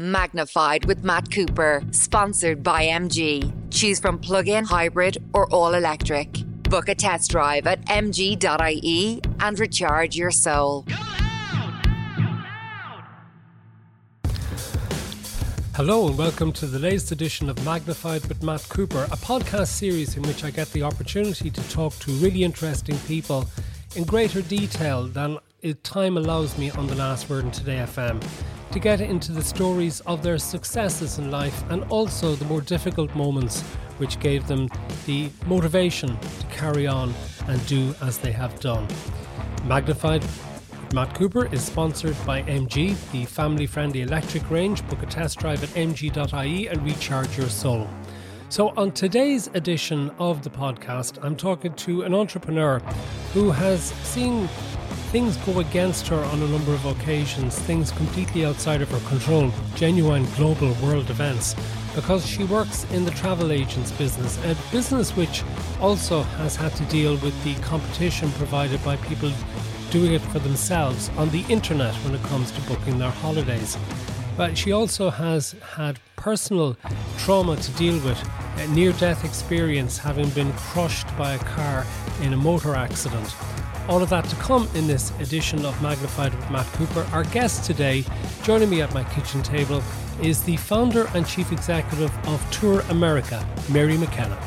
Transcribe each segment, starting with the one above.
Magnified with Matt Cooper, sponsored by MG. Choose from plug in, hybrid, or all electric. Book a test drive at mg.ie and recharge your soul. Hello and welcome to the latest edition of Magnified with Matt Cooper, a podcast series in which I get the opportunity to talk to really interesting people in greater detail than time allows me on the last word in Today FM to get into the stories of their successes in life and also the more difficult moments which gave them the motivation to carry on and do as they have done. Magnified Matt Cooper is sponsored by MG, the family friendly electric range. Book a test drive at mg.ie and recharge your soul. So, on today's edition of the podcast, I'm talking to an entrepreneur who has seen things go against her on a number of occasions, things completely outside of her control, genuine global world events, because she works in the travel agents business, a business which also has had to deal with the competition provided by people doing it for themselves on the internet when it comes to booking their holidays. But she also has had personal trauma to deal with, a near death experience having been crushed by a car in a motor accident. All of that to come in this edition of Magnified with Matt Cooper. Our guest today, joining me at my kitchen table, is the founder and chief executive of Tour America, Mary McKenna.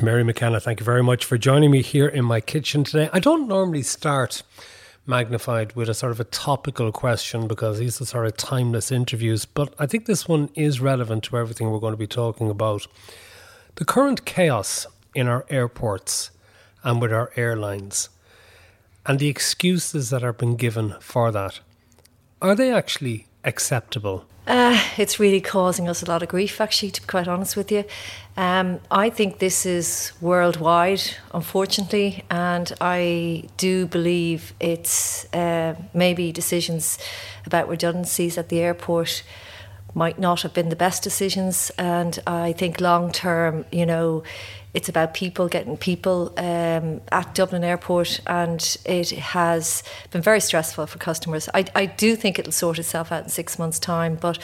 Mary McKenna, thank you very much for joining me here in my kitchen today. I don't normally start magnified with a sort of a topical question because these are sort of timeless interviews, but I think this one is relevant to everything we're going to be talking about. The current chaos in our airports and with our airlines. And the excuses that are being given for that, are they actually acceptable? Uh, it's really causing us a lot of grief, actually, to be quite honest with you. Um, I think this is worldwide, unfortunately, and I do believe it's uh, maybe decisions about redundancies at the airport might not have been the best decisions. And I think long term, you know, it's about people getting people um, at Dublin Airport, and it has been very stressful for customers. I, I do think it'll sort itself out in six months' time, but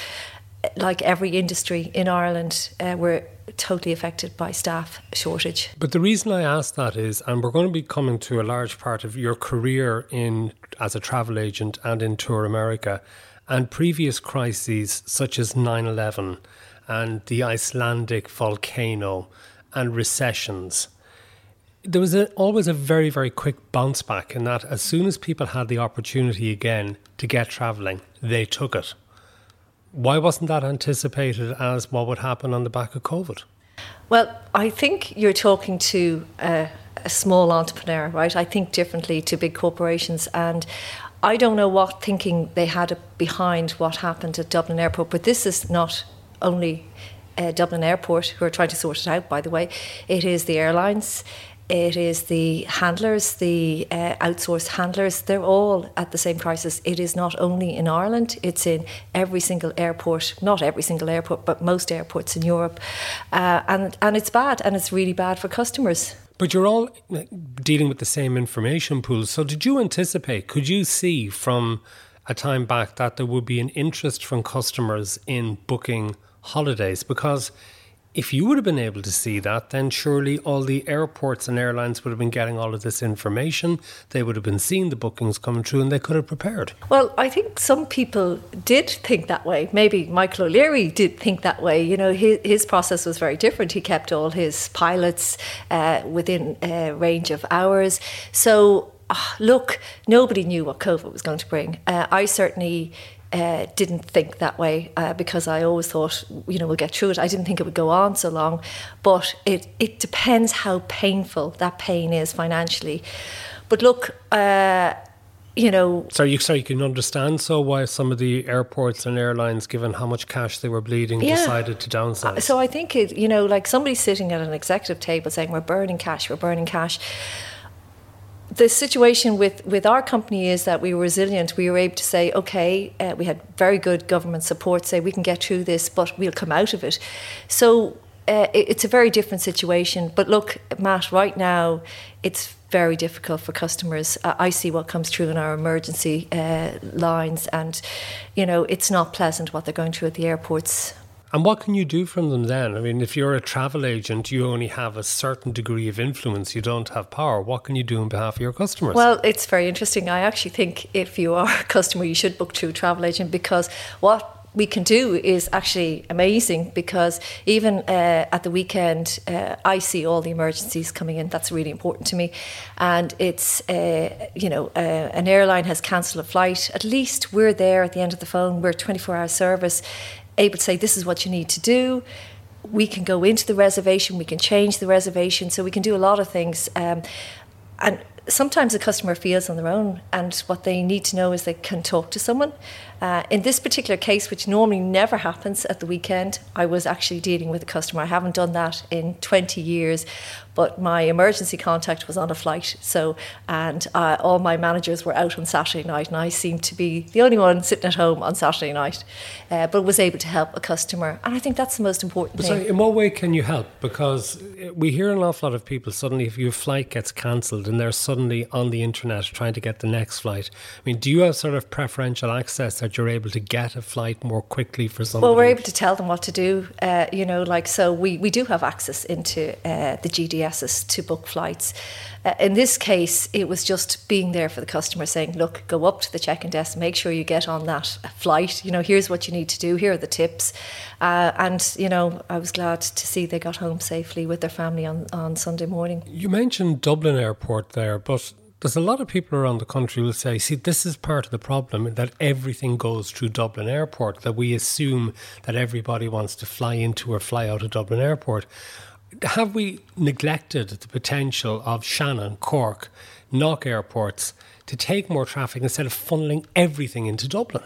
like every industry in Ireland, uh, we're totally affected by staff shortage. But the reason I ask that is, and we're going to be coming to a large part of your career in as a travel agent and in Tour America, and previous crises such as 9 11 and the Icelandic volcano and recessions. There was a, always a very, very quick bounce back in that as soon as people had the opportunity again to get travelling, they took it. Why wasn't that anticipated as what would happen on the back of COVID? Well, I think you're talking to a small entrepreneur, right? I think differently to big corporations, and I don't know what thinking they had behind what happened at Dublin Airport, but this is not only uh, Dublin Airport who are trying to sort it out, by the way. It is the airlines, it is the handlers, the uh, outsourced handlers. They're all at the same crisis. It is not only in Ireland, it's in every single airport, not every single airport, but most airports in Europe. Uh, and, and it's bad, and it's really bad for customers. But you're all dealing with the same information pools. So, did you anticipate, could you see from a time back that there would be an interest from customers in booking holidays? Because if you would have been able to see that, then surely all the airports and airlines would have been getting all of this information. They would have been seeing the bookings coming through and they could have prepared. Well, I think some people did think that way. Maybe Michael O'Leary did think that way. You know, his, his process was very different. He kept all his pilots uh, within a range of hours. So, uh, look, nobody knew what COVID was going to bring. Uh, I certainly uh, didn't think that way uh, because I always thought, you know, we'll get through it. I didn't think it would go on so long, but it it depends how painful that pain is financially. But look. Uh, you know. So you, so you can understand so why some of the airports and airlines, given how much cash they were bleeding, yeah. decided to downsize. So I think it, you know, like somebody sitting at an executive table saying, "We're burning cash, we're burning cash." The situation with, with our company is that we were resilient. We were able to say, okay, uh, we had very good government support, say we can get through this, but we'll come out of it. So uh, it's a very different situation. But look, Matt, right now, it's very difficult for customers. Uh, I see what comes through in our emergency uh, lines, and you know, it's not pleasant what they're going through at the airports. And what can you do from them then? I mean, if you're a travel agent, you only have a certain degree of influence, you don't have power. What can you do on behalf of your customers? Well, it's very interesting. I actually think if you are a customer, you should book through a travel agent because what we can do is actually amazing because even uh, at the weekend, uh, I see all the emergencies coming in. That's really important to me. And it's, uh, you know, uh, an airline has cancelled a flight. At least we're there at the end of the phone. We're 24 hour service, able to say, this is what you need to do. We can go into the reservation, we can change the reservation, so we can do a lot of things. Um, and sometimes a customer feels on their own, and what they need to know is they can talk to someone. Uh, in this particular case, which normally never happens at the weekend, I was actually dealing with a customer. I haven't done that in 20 years, but my emergency contact was on a flight. So, and uh, all my managers were out on Saturday night, and I seemed to be the only one sitting at home on Saturday night, uh, but was able to help a customer. And I think that's the most important but thing. So in what way can you help? Because we hear an awful lot of people suddenly, if your flight gets cancelled and they're suddenly on the internet trying to get the next flight. I mean, do you have sort of preferential access that you're able to get a flight more quickly for somebody? Well, we're able to tell them what to do. Uh, you know, like so, we we do have access into uh, the GDSs to book flights. Uh, in this case, it was just being there for the customer, saying, "Look, go up to the check-in desk, make sure you get on that flight. You know, here's what you need to do. Here are the tips." Uh, and you know, I was glad to see they got home safely with their family on on Sunday morning. You mentioned Dublin Airport there, but there's a lot of people around the country will say, see, this is part of the problem that everything goes through Dublin Airport, that we assume that everybody wants to fly into or fly out of Dublin Airport have we neglected the potential of Shannon, Cork, Knock airports to take more traffic instead of funneling everything into Dublin?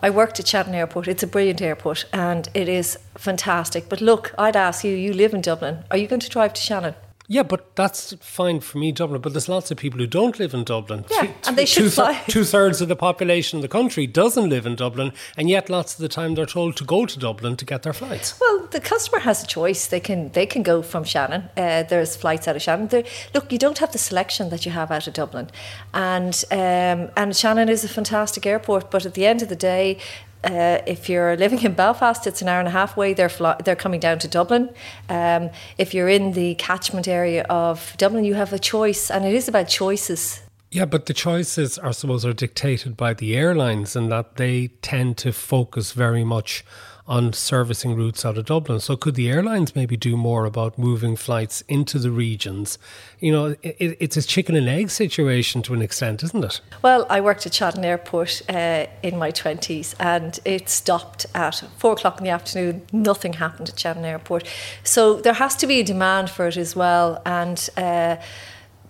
I worked at Shannon Airport. It's a brilliant airport and it is fantastic. But look, I'd ask you, you live in Dublin. Are you going to drive to Shannon? Yeah, but that's fine for me, Dublin. But there's lots of people who don't live in Dublin. Yeah, two, and they should two, fly. Two thirds of the population of the country doesn't live in Dublin, and yet lots of the time they're told to go to Dublin to get their flights. Well, the customer has a choice. They can they can go from Shannon. Uh, there's flights out of Shannon. There, look, you don't have the selection that you have out of Dublin, and um, and Shannon is a fantastic airport. But at the end of the day, uh, if you're living in Belfast, it's an hour and a half away. They're fly- they're coming down to Dublin. Um, if you're in the catchment area of Dublin, you have a choice, and it is about choices. Yeah, but the choices, I suppose, are dictated by the airlines, and that they tend to focus very much on servicing routes out of Dublin. So could the airlines maybe do more about moving flights into the regions? You know, it, it's a chicken and egg situation to an extent, isn't it? Well, I worked at Shannon Airport uh, in my 20s and it stopped at four o'clock in the afternoon. Nothing happened at Shannon Airport. So there has to be a demand for it as well. And uh,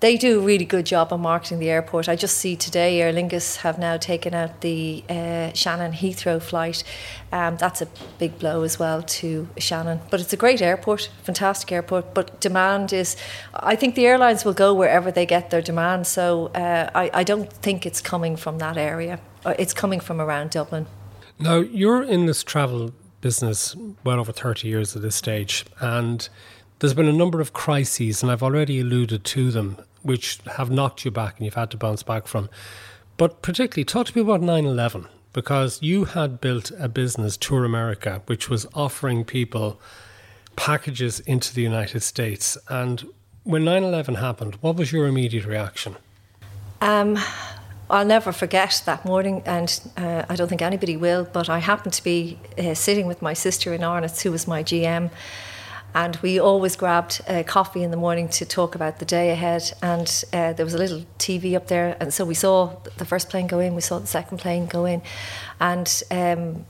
they do a really good job on marketing the airport. I just see today Aer Lingus have now taken out the uh, Shannon Heathrow flight. Um, that's a big blow as well to Shannon. But it's a great airport, fantastic airport. But demand is, I think the airlines will go wherever they get their demand. So uh, I, I don't think it's coming from that area. Uh, it's coming from around Dublin. Now, you're in this travel business well over 30 years at this stage. And there's been a number of crises, and I've already alluded to them which have knocked you back and you've had to bounce back from. But particularly, talk to me about 9 11 because you had built a business, Tour America, which was offering people packages into the United States. And when 9 11 happened, what was your immediate reaction? Um, I'll never forget that morning, and uh, I don't think anybody will. But I happened to be uh, sitting with my sister in Arnott's, who was my GM, and we always grabbed a coffee in the morning to talk about the day ahead. And uh, there was a little TV up there, and so we saw the first plane go in, we saw the second plane go in, and. Um,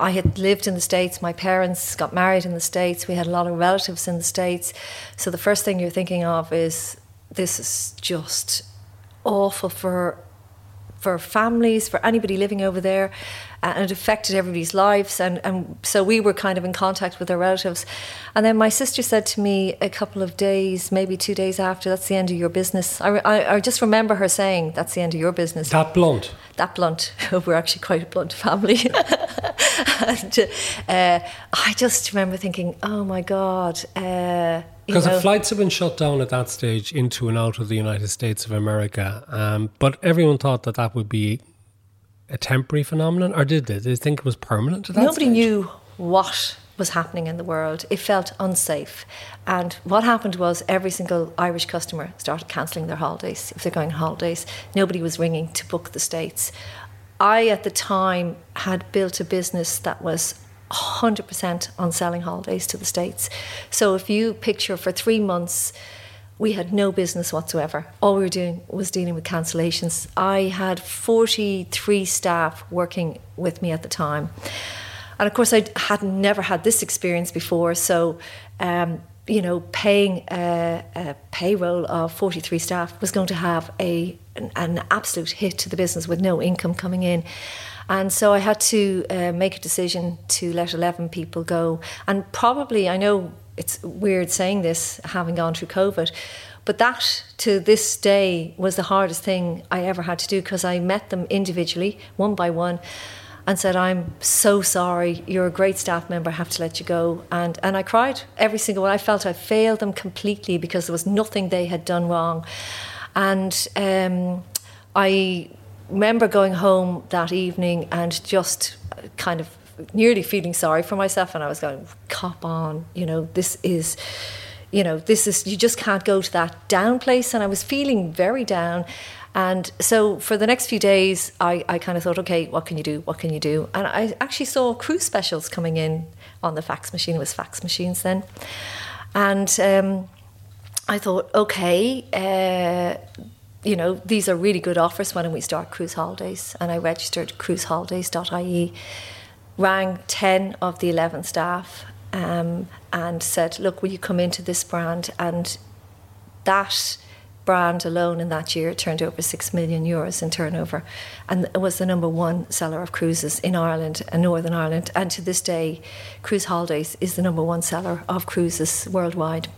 I had lived in the States. My parents got married in the States. We had a lot of relatives in the States. So the first thing you're thinking of is this is just awful for for families, for anybody living over there, uh, and it affected everybody's lives. And, and so we were kind of in contact with our relatives. And then my sister said to me a couple of days, maybe two days after, that's the end of your business. I, I, I just remember her saying, that's the end of your business. That blunt? That blunt. we're actually quite a blunt family. and uh, I just remember thinking, oh my God. Uh, because the flights have been shut down at that stage into and out of the United States of America. Um, but everyone thought that that would be a temporary phenomenon, or did they? Did they think it was permanent? Nobody stage? knew what was happening in the world. It felt unsafe. And what happened was every single Irish customer started cancelling their holidays if they're going on holidays. Nobody was ringing to book the States. I, at the time, had built a business that was 100% on selling holidays to the States. So if you picture for three months, we had no business whatsoever. All we were doing was dealing with cancellations. I had 43 staff working with me at the time. And of course, I had never had this experience before. So, um, you know, paying a, a, payroll of 43 staff was going to have a an, an, absolute hit to the business with no income coming in. And so I had to uh, make a decision to let 11 people go. And probably, I know it's weird saying this, having gone through COVID, but that to this day was the hardest thing I ever had to do because I met them individually, one by one and said, I'm so sorry, you're a great staff member, I have to let you go. And, and I cried every single one. I felt I failed them completely because there was nothing they had done wrong. And um, I remember going home that evening and just kind of nearly feeling sorry for myself. And I was going, cop on, you know, this is you know, this is, you just can't go to that down place. And I was feeling very down. And so for the next few days, I, I kind of thought, okay, what can you do? What can you do? And I actually saw cruise specials coming in on the fax machine. It was fax machines then. And um, I thought, okay, uh, you know, these are really good offers. Why don't we start cruise holidays? And I registered cruiseholidays.ie, rang 10 of the 11 staff um, and said, look, will you come into this brand? And that brand alone in that year turned over 6 million euros in turnover and was the number one seller of cruises in Ireland and Northern Ireland. And to this day, Cruise Holidays is the number one seller of cruises worldwide.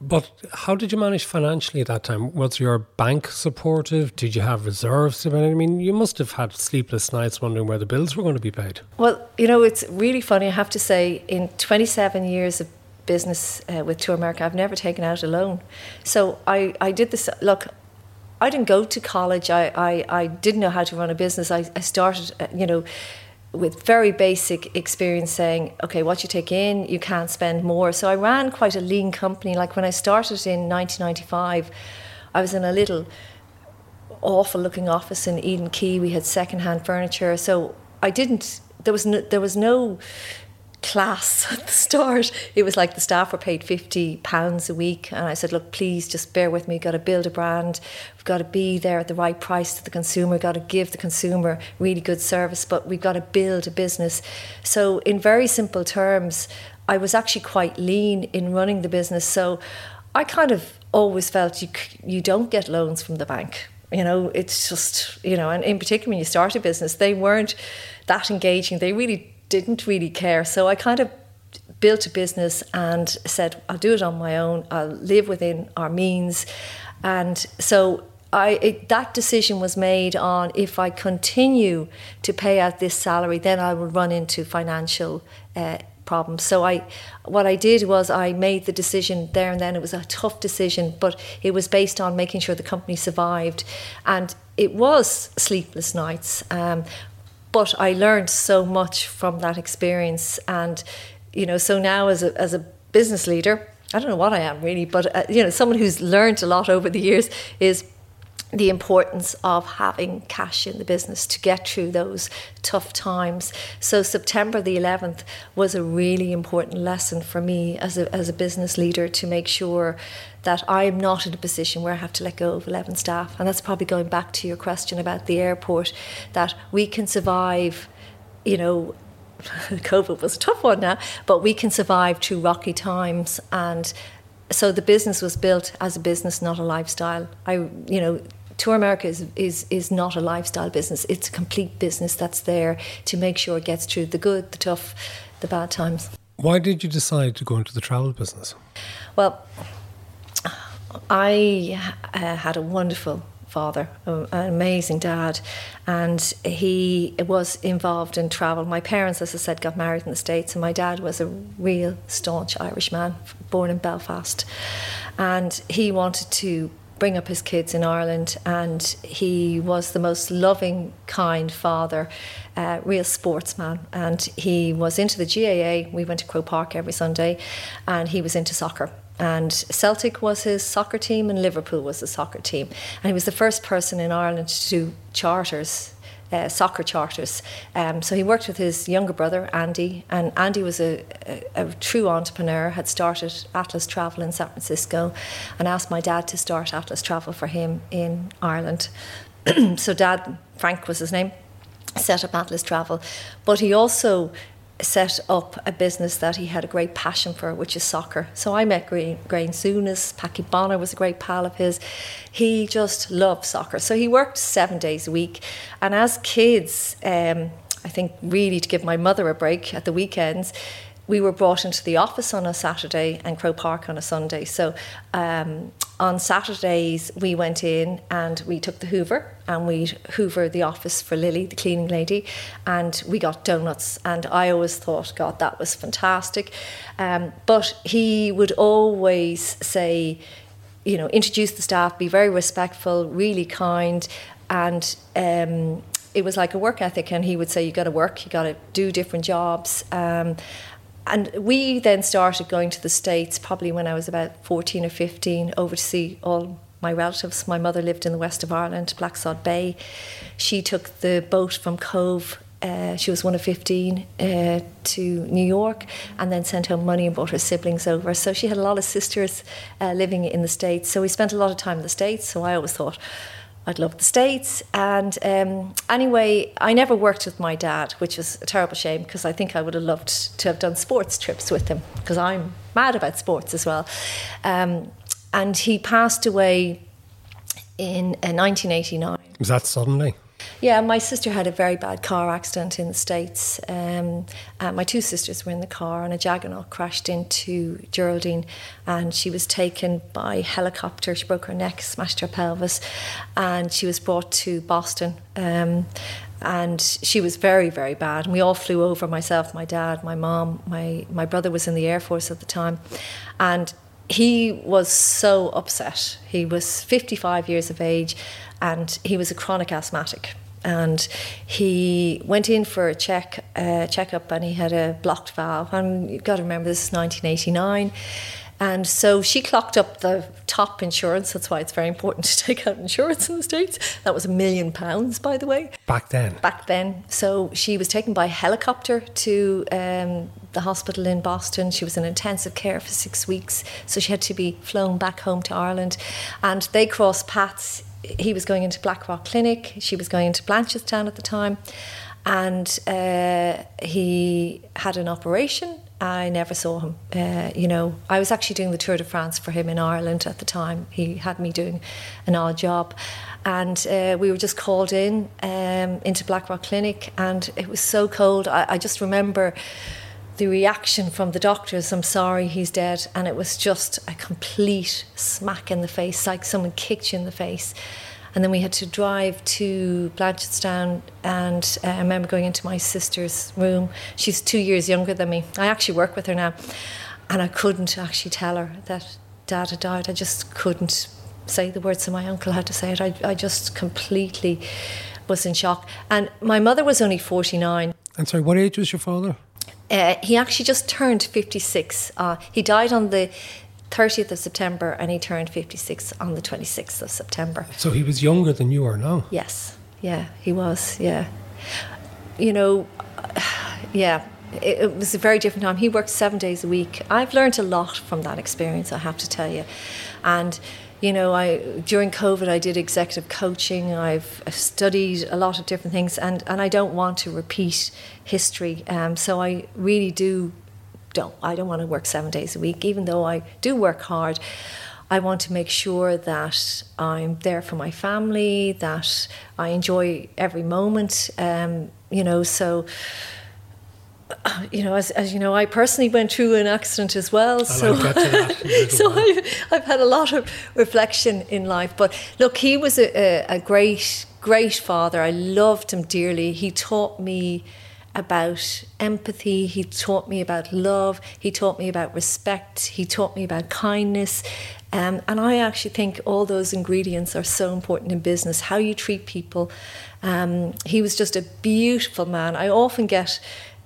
But how did you manage financially at that time? Was your bank supportive? Did you have reserves? I mean, you must have had sleepless nights wondering where the bills were going to be paid. Well, you know, it's really funny. I have to say, in 27 years of business uh, with Tour America, I've never taken out a loan. So I, I did this. Look, I didn't go to college. I, I, I didn't know how to run a business. I, I started, uh, you know, with very basic experience saying, okay, what you take in, you can't spend more. So I ran quite a lean company. Like when I started in 1995, I was in a little awful looking office in Eden Quay. We had second-hand furniture. So I didn't, there was no, there was no class at the start. It was like the staff were paid fifty pounds a week, and I said, "Look, please, just bear with me. We've got to build a brand. We've got to be there at the right price to the consumer. We've got to give the consumer really good service, but we've got to build a business." So, in very simple terms, I was actually quite lean in running the business. So, I kind of always felt you you don't get loans from the bank. You know, it's just you know, and in particular when you start a business, they weren't that engaging. They really didn't really care. So I kind of built a business and said, I'll do it on my own, I'll live within our means. And so I, it, that decision was made on if I continue to pay out this salary, then I will run into financial uh, problems. So I, what I did was I made the decision there and then. It was a tough decision, but it was based on making sure the company survived, and it was sleepless nights. Um, but I learned so much from that experience, and you know, so now as a as a business leader, I don't know what I am really, but uh, you know, someone who's learned a lot over the years is the importance of having cash in the business to get through those tough times. So September the 11th was a really important lesson for me as a, as a business leader to make sure that I'm not in a position where I have to let go of 11 staff. And that's probably going back to your question about the airport, that we can survive, you know, COVID was a tough one now, but we can survive through rocky times and so the business was built as a business, not a lifestyle. I, you know, Tour America is, is, is not a lifestyle business. It's a complete business that's there to make sure it gets through the good, the tough, the bad times. Why did you decide to go into the travel business? Well, I uh, had a wonderful father, an amazing dad, and he was involved in travel. My parents, as I said, got married in the States, and my dad was a real staunch Irish man, born in Belfast. And he wanted to bring up his kids in Ireland, and he was the most loving, kind father, uh, real sportsman. And he was into the GAA. We went to Croke Park every Sunday, and he was into soccer. And Celtic was his soccer team, and Liverpool was the soccer team. And he was the first person in Ireland to do charters uh, soccer charters. Um, so he worked with his younger brother, Andy, and Andy was a, a, a, true entrepreneur, had started Atlas Travel in San Francisco, and asked my dad to start Atlas Travel for him in Ireland. so, dad, Frank was his name, set up Atlas Travel, but he also set up a business that he had a great passion for, which is soccer. So I met Graeme Souness, Packie Bonner was a great pal of his. He just loved soccer. So he worked seven days a week. And as kids, um, I think really to give my mother a break at the weekends, we were brought into the office on a Saturday and Croke Park on a Sunday. So um, on Saturdays, we went in and we took the Hoover and we Hoover the office for Lily, the cleaning lady, and we got donuts. And I always thought, God, that was fantastic. Um, but he would always say, you know, introduce the staff, be very respectful, really kind, and um, it was like a work ethic. And he would say, you got to work, you got to do different jobs. Um, and we then started going to the States probably when I was about 14 or 15 over to see all my relatives. My mother lived in the west of Ireland, Blacksod Bay. She took the boat from Cobh. Uh, she was one of 15 uh, to New York and then sent home money and brought her siblings over. So she had a lot of sisters uh, living in the States. So we spent a lot of time in the States. So I always thought, I'd love the States. And um, anyway, I never worked with my dad, which was a terrible shame because I think I would have loved to have done sports trips with him because I'm mad about sports as well. Um, and he passed away in uh, 1989. Was that suddenly? Yeah, my sister had a very bad car accident in the States. Um, my two sisters were in the car, and a Jaguar crashed into Geraldine, and she was taken by helicopter. She broke her neck, smashed her pelvis, and she was brought to Boston. Um, and she was very, very bad. And we all flew over myself, my dad, my mom, my, my brother was in the Air Force at the time. And he was so upset. He was 55 years of age and he was a chronic asthmatic. And he went in for a check uh, checkup, and he had a blocked valve. And you've got to remember this is 1989. And so she clocked up the top insurance. That's why it's very important to take out insurance in the States. That was a million pounds, by the way. Back then? Back then. So she was taken by helicopter to um, the hospital in Boston. She was in intensive care for six weeks. So she had to be flown back home to Ireland. And they crossed paths he was going into Blackrock Clinic, she was going into Blanchardstown at the time, and uh, he had an operation. I never saw him. Uh, you know, I was actually doing the Tour de France for him in Ireland at the time. He had me doing an odd job, and uh, we were just called in um, into Blackrock Clinic, and it was so cold. I, I just remember the reaction from the doctors, I'm sorry, he's dead. And it was just a complete smack in the face, like someone kicked you in the face. And then we had to drive to Blanchardstown, and uh, I remember going into my sister's room. She's two years younger than me. I actually work with her now, and I couldn't actually tell her that dad had died. I just couldn't say the words, so my uncle had to say it. I, I just completely was in shock. And my mother was only 49. And sorry, what age was your father? Uh, he actually just turned 56. Uh, he died on the 30th of September and he turned 56 on the 26th of September. So he was younger than you are now? Yes. Yeah, he was. Yeah. You know, yeah, it, it was a very different time. He worked seven days a week. I've learned a lot from that experience, I have to tell you. And you know, I during COVID I did executive coaching. I've, studied a lot of different things, and and I don't want to repeat history. Um, so I really do don't. I don't want to work seven days a week, even though I do work hard. I want to make sure that I'm there for my family, that I enjoy every moment. Um, you know, so you know, as, as you know, I personally went through an accident as well. so, so I've, I've had a lot of reflection in life. But look, he was a, a, a great, great father. I loved him dearly. He taught me about empathy. He taught me about love. He taught me about respect. He taught me about kindness. Um, and I actually think all those ingredients are so important in business how you treat people. Um, he was just a beautiful man. I often get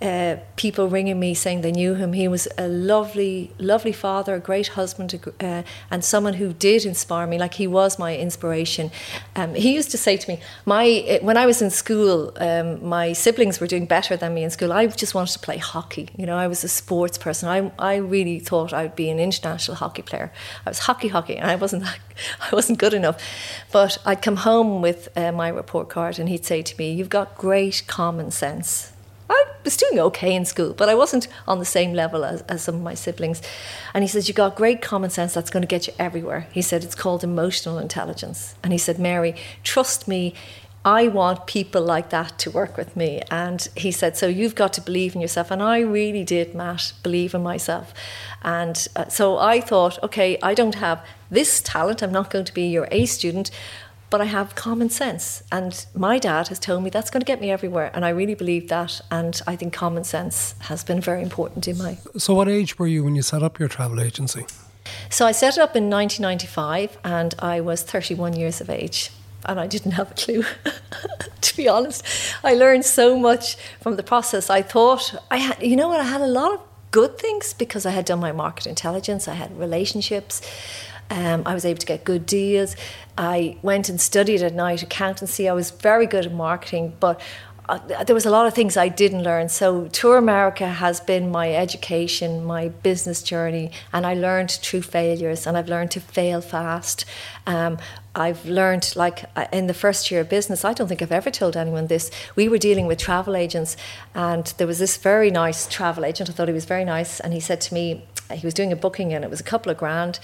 uh, people ringing me saying they knew him. He was a lovely, lovely father, a great husband, uh, and someone who did inspire me. Like he was my inspiration. Um, he used to say to me, "My uh, when I was in school, um, my siblings were doing better than me in school. I just wanted to play hockey. You know, I was a sports person. I I really thought I'd be an international hockey player. I was hockey, hockey, and I wasn't that, I wasn't good enough. But I'd come home with uh, my report card, and he'd say to me, "You've got great common sense." I was doing okay in school, but I wasn't on the same level as, as some of my siblings. And he says, You got great common sense that's going to get you everywhere. He said, It's called emotional intelligence. And he said, Mary, trust me. I want people like that to work with me. And he said, So you've got to believe in yourself. And I really did, Matt, believe in myself. And uh, so I thought, okay, I don't have this talent. I'm not going to be your A student, but I have common sense. And my dad has told me that's going to get me everywhere. And I really believe that. And I think common sense has been very important in my. So, what age were you when you set up your travel agency? So, I set it up in 1995 and I was 31 years of age. And I didn't have a clue, to be honest. I learned so much from the process. I thought I had, you know what, I had a lot of good things because I had done my market intelligence, I had relationships, um, I was able to get good deals. I went and studied at night accountancy. I was very good at marketing, but uh, there was a lot of things I didn't learn. So Tour America has been my education, my business journey, and I learned through failures, and I've learned to fail fast. Um, I've learned, like uh, in the first year of business, I don't think I've ever told anyone this. We were dealing with travel agents, and there was this very nice travel agent. I thought he was very nice, and he said to me, he was doing a booking, and it was a couple of grand.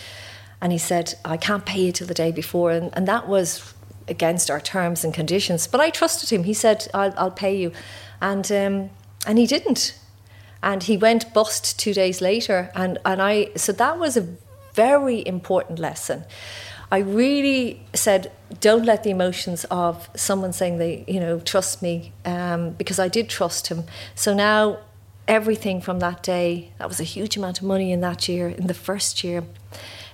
And he said, I can't pay you till the day before. And, and that was against our terms and conditions. But I trusted him. He said, I'll, I'll pay you. And, um, and he didn't. And he went bust two days later. And, and I, so that was a very important lesson. I really said, don't let the emotions of someone saying they, you know, trust me, um, because I did trust him. So now everything from that day, that was a huge amount of money in that year, in the first year.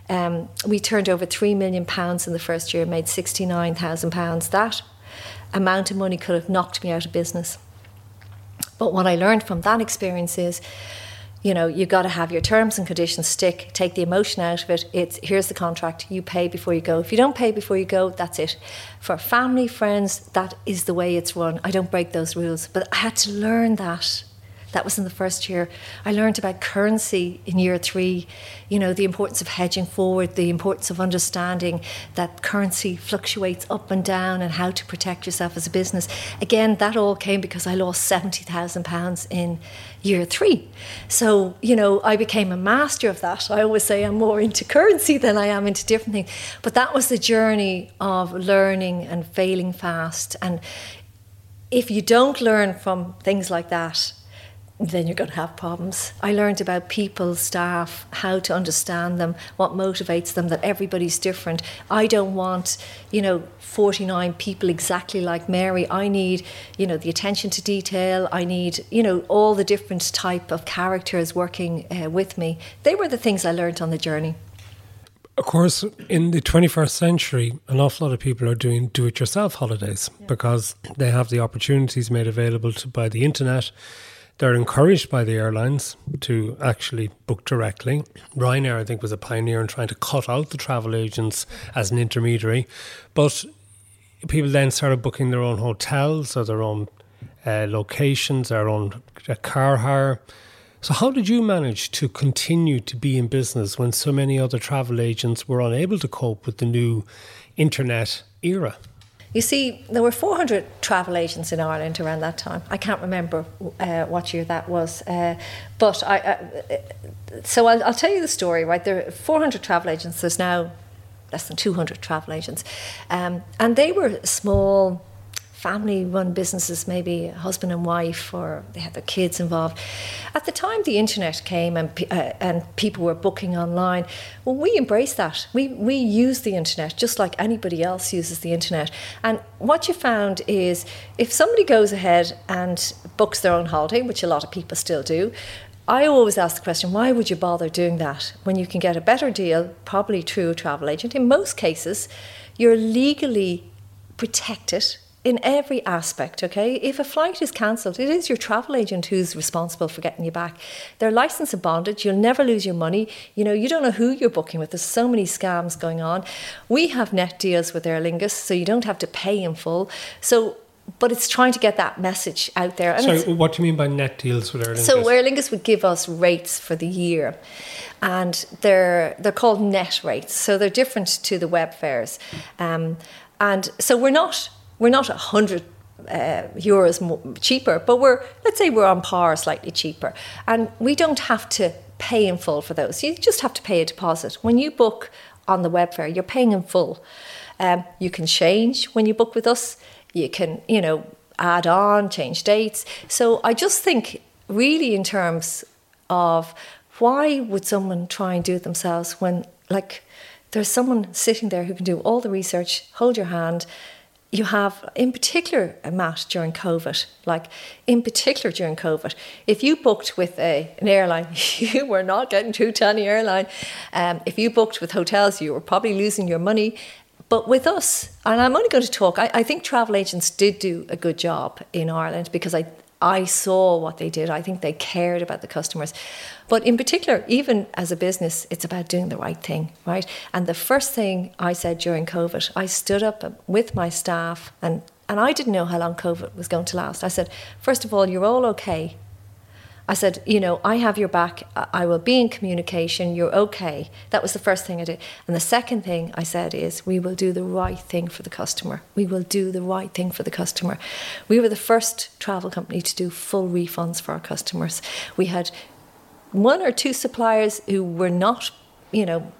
Um, we turned over three million pounds in the first year, made sixty-nine thousand pounds. That amount of money could have knocked me out of business. But what I learned from that experience is, you know, you've got to have your terms and conditions stick. Take the emotion out of it. It's here's the contract. You pay before you go. If you don't pay before you go, that's it. For family, friends, that is the way it's run. I don't break those rules. But I had to learn that that was in the first year. I learned about currency in year three, you know, the importance of hedging forward, the importance of understanding that currency fluctuates up and down and how to protect yourself as a business. Again, that all came because I lost £70,000 in year three. So, you know, I became a master of that. I always say I'm more into currency than I am into different things. But that was the journey of learning and failing fast. And if you don't learn from things like that, then you're going to have problems. I learned about people, staff, how to understand them, what motivates them, that everybody's different. I don't want, you know, 49 people exactly like Mary. I need, you know, the attention to detail. I need, you know, all the different type of characters working uh, with me. They were the things I learned on the journey. Of course, in the 21st century, an awful lot of people are doing do it yourself holidays yeah. because they have the opportunities made available to, by the internet they're encouraged by the airlines to actually book directly. Ryanair, I think, was a pioneer in trying to cut out the travel agents as an intermediary. But people then started booking their own hotels or their own uh, locations, their own uh, car hire. So, how did you manage to continue to be in business when so many other travel agents were unable to cope with the new internet era? You see, there were 400 travel agents in Ireland around that time. I can't remember uh, what year that was, uh, but I. Uh, so I'll, I'll, tell you the story. Right, there are 400 travel agents. There's now less than 200 travel agents, um, and they were small family run businesses, maybe husband and wife, or they had their kids involved. At the time the internet came and, uh, and people were booking online, well, we embraced that. We, we use the internet just like anybody else uses the internet. And what you found is if somebody goes ahead and books their own holiday, which a lot of people still do, I always ask the question why would you bother doing that when you can get a better deal, probably through a travel agent? In most cases, you're legally protected in every aspect, okay? If a flight is cancelled, it is your travel agent who's responsible for getting you back. They're licensed and bonded, you'll never lose your money. You know, you don't know who you're booking with. There's so many scams going on. We have net deals with Aer Lingus, so you don't have to pay in full. So but it's trying to get that message out there. And so, what do you mean by net deals with Aer Lingus? So, Aer Lingus would give us rates for the year, and they're they're called net rates. So they're different to the web fares, um, and so we're not we're not a hundred uh, euros cheaper, but we're let's say we're on par, slightly cheaper, and we don't have to pay in full for those. You just have to pay a deposit when you book on the web fare. You're paying in full. Um, you can change when you book with us. You can, you know, add on, change dates. So I just think, really, in terms of why would someone try and do it themselves when, like, there's someone sitting there who can do all the research, hold your hand, you have, in particular, Matt, during COVID, like in particular during COVID, if you booked with a, an airline, you were not getting through to any airline. Um, if you booked with hotels, you were probably losing your money. But with us, and I'm only going to talk, I, I think travel agents did do a good job in Ireland because I, I saw what they did. I think they cared about the customers. But in particular, even as a business, it's about doing the right thing, right? And the first thing I said during COVID, I stood up with my staff and and I didn't know how long COVID was going to last. I said, first of all, you're all okay. I said, you know, I have your back. I will be in communication. You're okay. That was the first thing I did. And the second thing I said is, we will do the right thing for the customer. We will do the right thing for the customer. We were the first travel company to do full refunds for our customers. We had one or two suppliers who were not, you know,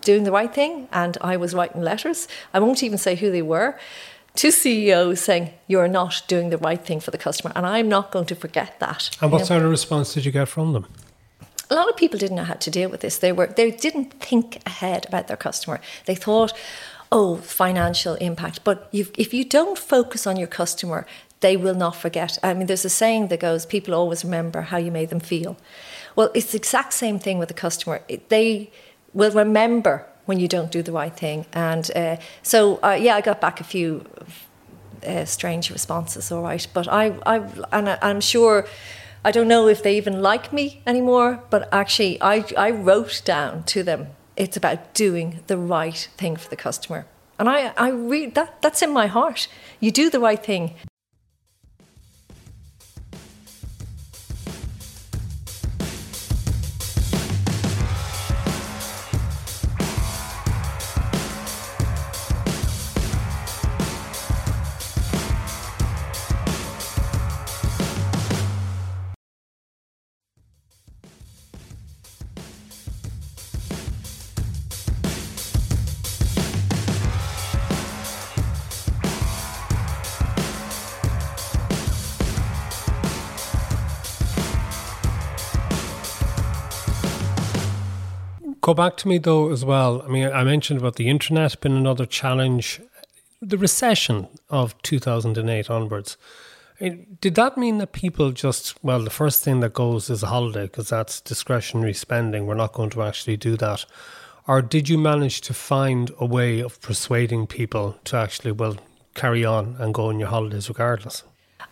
doing the right thing, and I was writing letters. I won't even say who they were to CEOs saying you're not doing the right thing for the customer, and I'm not going to forget that. And what know? sort of response did you get from them? A lot of people didn't know how to deal with this. They were they didn't think ahead about their customer. They thought, oh, financial impact. But if you don't focus on your customer, they will not forget. I mean, there's a saying that goes, people always remember how you made them feel. Well, it's the exact same thing with the customer. They will remember when you don't do the right thing. And uh, so, uh, yeah, I got back a few uh, strange responses, all right. But I, I, and I, I'm sure. I don't know if they even like me anymore, but actually, I, I wrote down to them it's about doing the right thing for the customer. And I, I read that, that's in my heart. You do the right thing. Go back to me though as well. I mean, I mentioned about the internet been another challenge. The recession of 2008 onwards. Did that mean that people just, well, the first thing that goes is a holiday because that's discretionary spending? We're not going to actually do that. Or did you manage to find a way of persuading people to actually, well, carry on and go on your holidays regardless?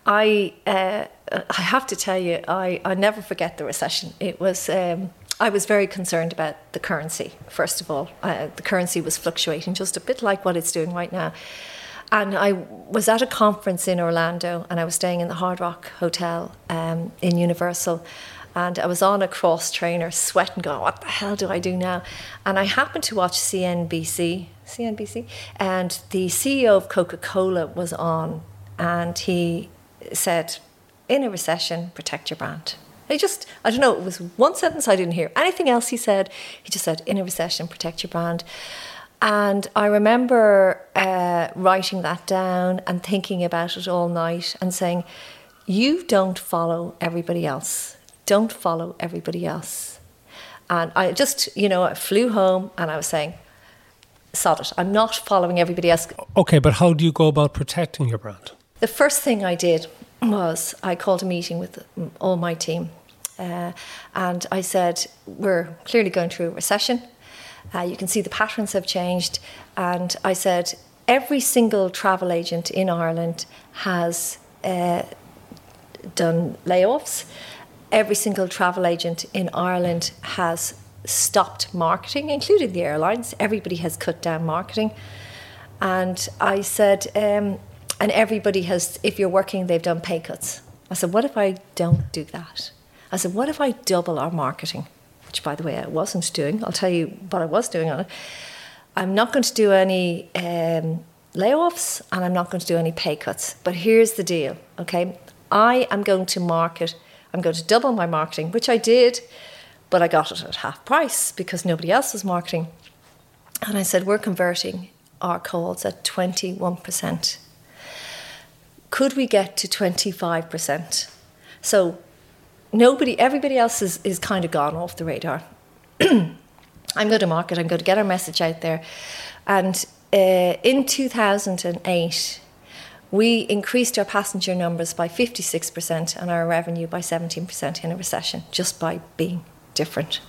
I uh, I have to tell you, I, I never forget the recession. It was um, I was very concerned about the currency, first of all. Uh, the currency was fluctuating just a bit like what it's doing right now. And I was at a conference in Orlando and I was staying in the Hard Rock Hotel um, in Universal. And I was on a cross trainer, sweating, going, What the hell do I do now? And I happened to watch CNBC, CNBC, and the CEO of Coca Cola was on, and he said, In a recession, protect your brand. He just, I don't know, it was one sentence I didn't hear. Anything else he said, he just said, in a recession, protect your brand. And I remember uh, writing that down and thinking about it all night and saying, You don't follow everybody else. Don't follow everybody else. And I just, you know, I flew home and I was saying, Sod it. I'm not following everybody else. Okay, but how do you go about protecting your brand? The first thing I did was I called a meeting with all my team. Uh, and I said, We're clearly going through a recession. Uh, you can see the patterns have changed. And I said, every single travel agent in Ireland has uh, done layoffs. Every single travel agent in Ireland has stopped marketing, including the airlines. Everybody has cut down marketing. And I said, um, and everybody has, if you're working, they've done pay cuts. I said, what if I don't do that? I said, what if I double our marketing? which, by the way, I wasn't doing. I'll tell you what I was doing on it. I'm not going to do any um, layoffs and I'm not going to do any pay cuts. But here's the deal, okay? I am going to market, I'm going to double my marketing, which I did, but I got it at half price because nobody else was marketing. And I said, we're converting our calls at 21%. Could we get to 25%? So nobody, everybody else is, is kind of gone off the radar. I'm going to market, I'm going to get our message out there. And uh, in 2008, we increased our passenger numbers by 56% and our revenue by 17% in a recession just by being different.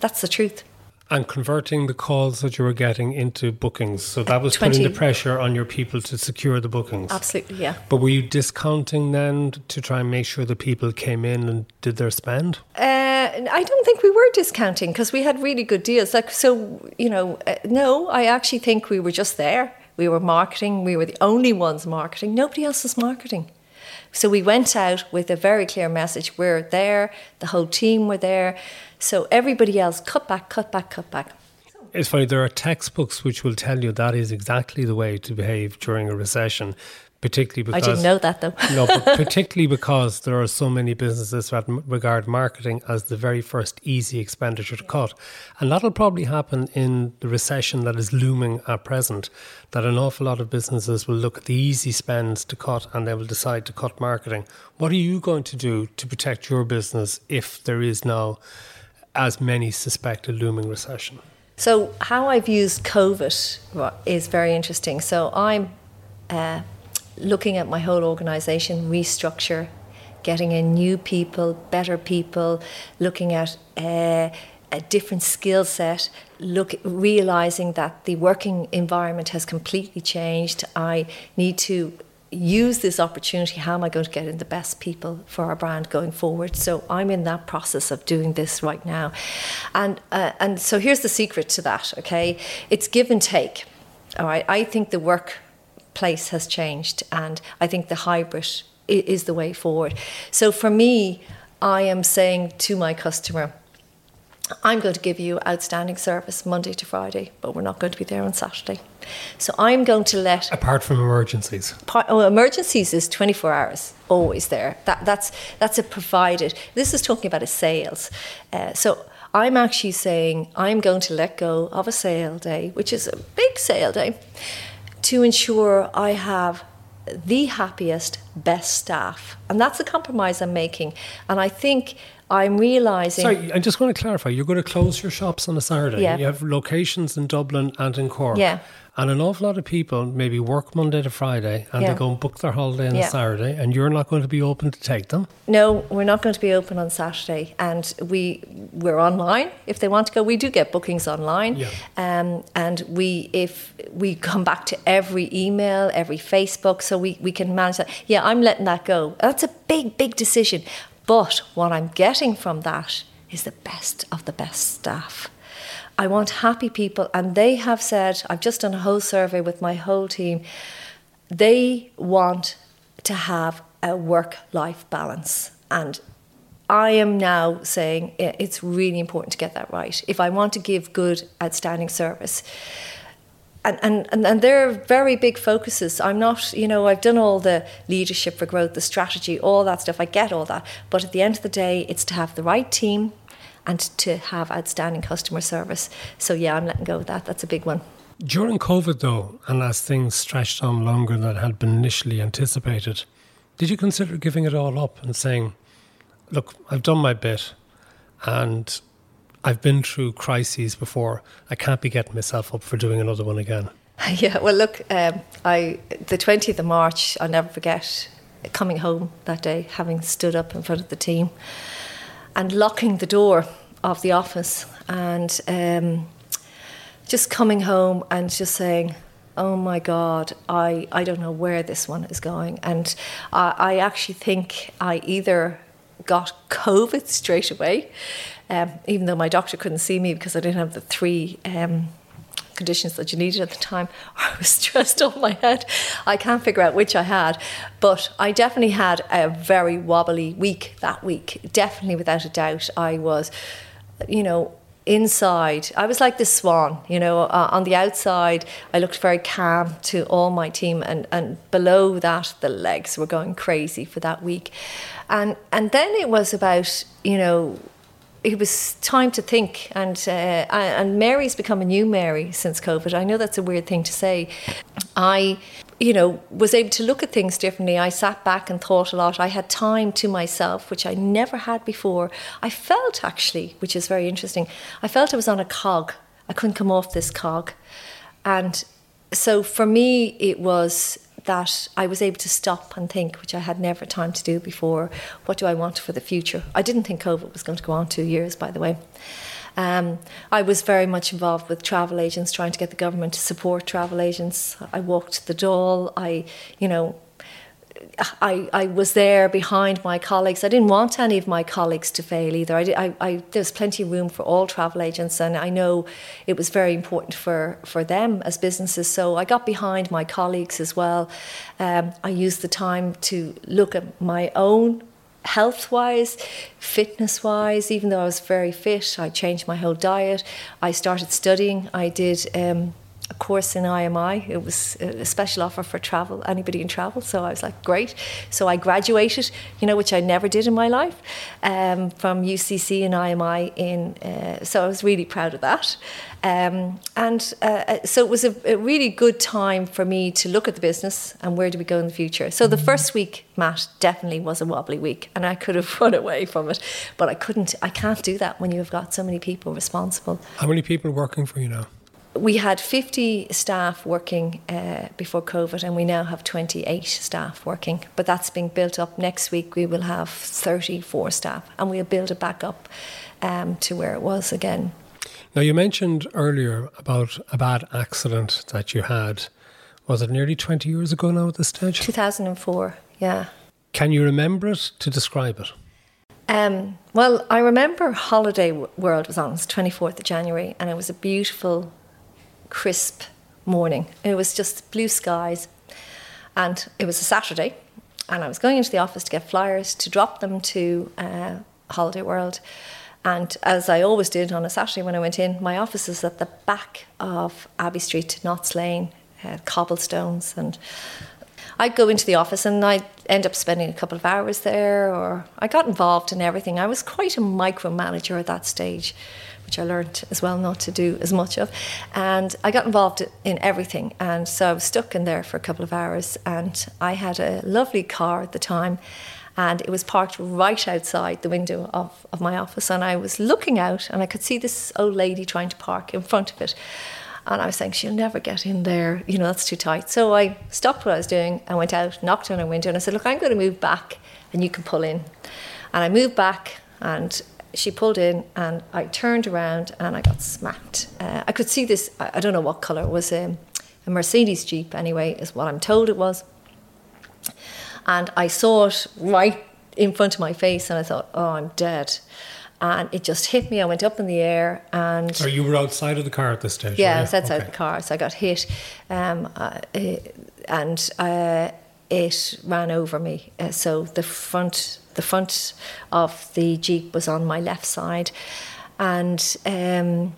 That's the truth and converting the calls that you were getting into bookings. So that was 20. putting the pressure on your people to secure the bookings. Absolutely, yeah. But were you discounting then to try and make sure the people came in and did their spend? Uh, I don't think we were discounting because we had really good deals. Like so, you know, uh, no, I actually think we were just there. We were marketing. We were the only ones marketing. Nobody else was marketing. So we went out with a very clear message. We're there. The whole team were there. So everybody else cut back, cut back, cut back. It's funny, there are textbooks which will tell you that is exactly the way to behave during a recession particularly because I didn't know that though. no, but particularly because there are so many businesses that regard marketing as the very first easy expenditure to cut, and that'll probably happen in the recession that is looming at present. That an awful lot of businesses will look at the easy spends to cut, and they will decide to cut marketing. What are you going to do to protect your business if there is now, as many suspect, a looming recession? So, how I've used COVID is very interesting. So, I'm uh, looking at my whole organization, restructure, getting in new people, better people, looking at uh, a different skill set, look realizing that the working environment has completely changed. I need to use this opportunity. How am I going to get in the best people for our brand going forward? So I'm in that process of doing this right now, and uh, and so here's the secret to that. Okay, it's give and take. All right, I think the work place has changed, and I think the hybrid is the way forward. So for me, I am saying to my customer, I'm going to give you outstanding service Monday to Friday, but we're not going to be there on Saturday. So I'm going to let apart from emergencies. Part, oh, emergencies is 24 hours, always there. That that's that's a provided. This is talking about a sales. Uh, so I'm actually saying I'm going to let go of a sale day, which is a big sale day, to ensure I have the happiest, best staff. And that's a compromise I'm making. And I think I'm realizing. Sorry, I just want to clarify. You're going to close your shops on a Saturday. Yeah. You have locations in Dublin and in Cork. Yeah. And an awful lot of people maybe work Monday to Friday and yeah. they go and book their holiday on yeah. a Saturday, and you're not going to be open to take them. No, we're not going to be open on Saturday, and we we're online if they want to go. We do get bookings online, yeah. um, and we if we come back to every email, every Facebook, so we we can manage that. Yeah, I'm letting that go. That's a big big decision, but what I'm getting from that is the best of the best staff. I want happy people. And they have said, I've just done a whole survey with my whole team, they want to have a work life balance. And I am now saying it's really important to get that right. If I want to give good, outstanding service, and, and, and they're very big focuses. I'm not, you know, I've done all the leadership for growth, the strategy, all that stuff. I get all that. But at the end of the day, it's to have the right team, and to have outstanding customer service. So yeah, I'm letting go of that. That's a big one. During COVID, though, and as things stretched on longer than had been initially anticipated, did you consider giving it all up and saying, look, I've done my bit and I've been through crises before. I can't be getting myself up for doing another one again. Yeah, well, look, um, I the twentieth of March, I'll never forget coming home that day, having stood up in front of the team, and locking the door of the office, and um, just coming home and just saying, "Oh my God, I I don't know where this one is going," and I, I actually think I either got COVID straight away, um, even though my doctor couldn't see me because I didn't have the three. Um, conditions that you needed at the time. I was stressed off my head. I can't figure out which I had, but I definitely had a very wobbly week that week. Definitely, without a doubt, I was, you know, inside i was like the swan you know uh, on the outside i looked very calm to all my team and and below that the legs were going crazy for that week and and then it was about you know it was time to think and uh, and Mary's become a new Mary since COVID. I know that's a weird thing to say. I you know, was able to look at things differently. I sat back and thought a lot. I had time to myself, which I never had before. I felt actually, which is very interesting, I felt I was on a cog. I couldn't come off this cog. And so for me, it was that I was able to stop and think, which I had never time to do before. What do I want for the future? I didn't think COVID was going to go on two years, by the way. Um, I was very much involved with travel agents, trying to get the government to support travel agents. I walked the Dáil. I, you know, I, I was there behind my colleagues. I didn't want any of my colleagues to fail either. I, I, I, there's plenty of room for all travel agents, and I know it was very important for, for them as businesses. So I got behind my colleagues as well. Um, I used the time to look at my own health wise, fitness wise, even though I was very fit, I changed my whole diet. I started studying. I did um, a course in IMI. It was a special offer for travel, anybody in travel. So I was like, great. So I graduated, you know, which I never did in my life, um, from UCC and IMI. In uh, so I was really proud of that. Um, and uh, uh, so it was a, a, really good time for me to look at the business and where do we go in the future. So the first week, Matt, definitely was a wobbly week, and I could have run away from it, but I couldn't. I can't do that when you've got so many people responsible. How many people are working for you now? We had 50 staff working uh, before COVID, and we now have 28 staff working. But that's being built up. Next week, we will have 34 staff, and we'll build it back up um, to where it was again. Now, you mentioned earlier about a bad accident that you had. Was it nearly 20 years ago now at this stage? 2004, yeah. Can you remember it to describe it? Um, well, I remember Holiday World was on, it was 24th of January, and it was a beautiful crisp morning. It was just blue skies. And it was a Saturday. And I was going into the office to get flyers to drop them to uh, Holiday World. And as I always did on a Saturday when I went in, my office is at the back of Abbey Street, Notts Lane, uh, cobblestones. And I'd go into the office and I'd end up spending a couple of hours there, or I got involved in everything. I was quite a micromanager at that stage which I learned as well not to do as much of. And I got involved in everything. And so I was stuck in there for a couple of hours. And I had a lovely car at the time. And it was parked right outside the window of, of my office. And I was looking out and I could see this old lady trying to park in front of it. And I was saying, she'll never get in there. You know, that's too tight. So I stopped what I was doing and went out, knocked on her window, and I said, Look, I'm going to move back and you can pull in. And I moved back and she pulled in and I turned around and I got smacked. Uh, I could see this, I, don't know what colour, it was a, a Mercedes Jeep anyway, is what I'm told it was. And I saw it right in front of my face and I thought, oh, I'm dead. And it just hit me. I went up in the air and. So you were outside of the car at this stage? Yeah, I was outside okay. the car. So I got hit. Um, uh, and uh, it ran over me. Uh, so the front the front of the jeep was on my left side, and um,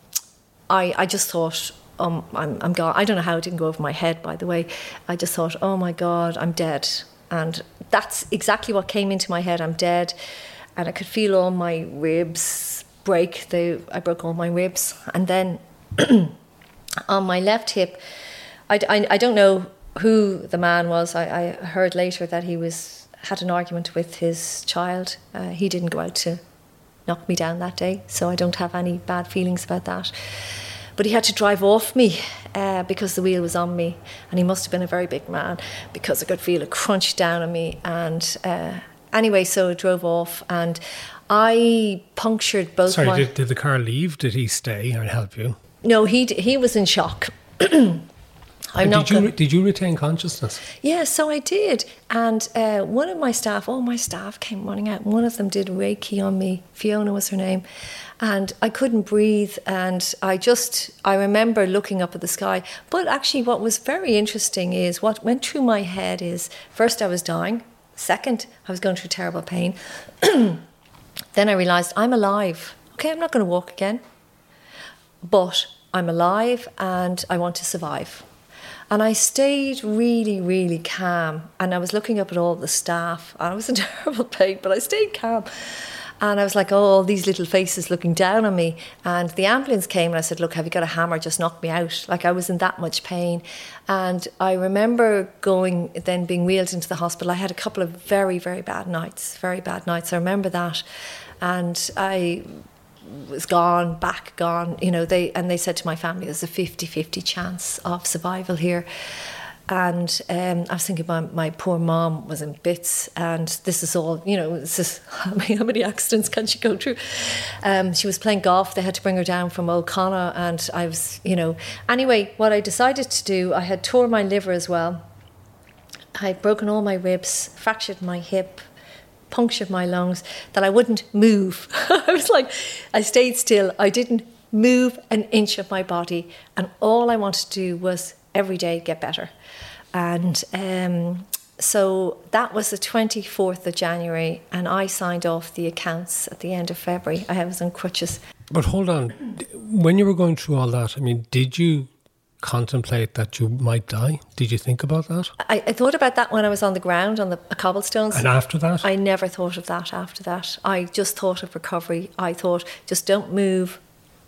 I I just thought. Um, I'm, I'm gone. I don't know how it didn't go over my head, by the way. I just thought, oh my God, I'm dead. And that's exactly what came into my head. I'm dead. And I could feel all my ribs break. They, I broke all my ribs. And then on my left hip. I, I, I don't know who the man was. I, I heard later that he was had an argument with his child. Uh, he didn't go out to knock me down that day, so I don't have any bad feelings about that. But he had to drive off me uh, because the wheel was on me, and he must have been a very big man because I could feel it crunch down on me. And uh, anyway, so it drove off, and I punctured both. Sorry, my- did, did the car leave? Did he stay and help you? no, he he was in shock. I'm And not. did you gonna- did you retain consciousness? Yeah, so I did. And uh, one of my staff, all my staff came running out. One of them did Reiki on me. Fiona was her name. And I couldn't breathe. And I just, I remember looking up at the sky. But actually, what was very interesting is what went through my head is first, I was dying. Second, I was going through terrible pain. then I realized I'm alive. Okay, I'm not going to walk again but I'm alive and I want to survive. And I stayed really, really calm. And I was looking up at all the staff. And I was in terrible pain, but I stayed calm. And I was like, oh, all these little faces looking down on me. And the ambulance came and I said, look, have you got a hammer? Just knock me out. Like I was in that much pain. And I remember going, then being wheeled into the hospital. I had a couple of very, very bad nights, very bad nights. I remember that. And I was gone, back gone. You know, they and they said to my family, "There's a 50-50 chance of survival here." And um, I was thinking, my, my poor mom was in bits, and this is all, you know, this is, how many accidents can she go through? Um, she was playing golf, they had to bring her down from O'Connor, and I was, you know, anyway, what I decided to do, I had tore my liver as well. I had broken all my ribs, fractured my hip, punctured my lungs, that I wouldn't move. I was like, I stayed still. I didn't move an inch of my body. And all I wanted to do was every day get better. And um, so that was the 24th of January. And I signed off the accounts at the end of February. I was on crutches. But hold on, when you were going through all that, I mean, did you contemplate that you might die? Did you think about that? I, I thought about that when I was on the ground on the cobblestones. And after that? I never thought of that after that. I just thought of recovery. I thought, just don't move.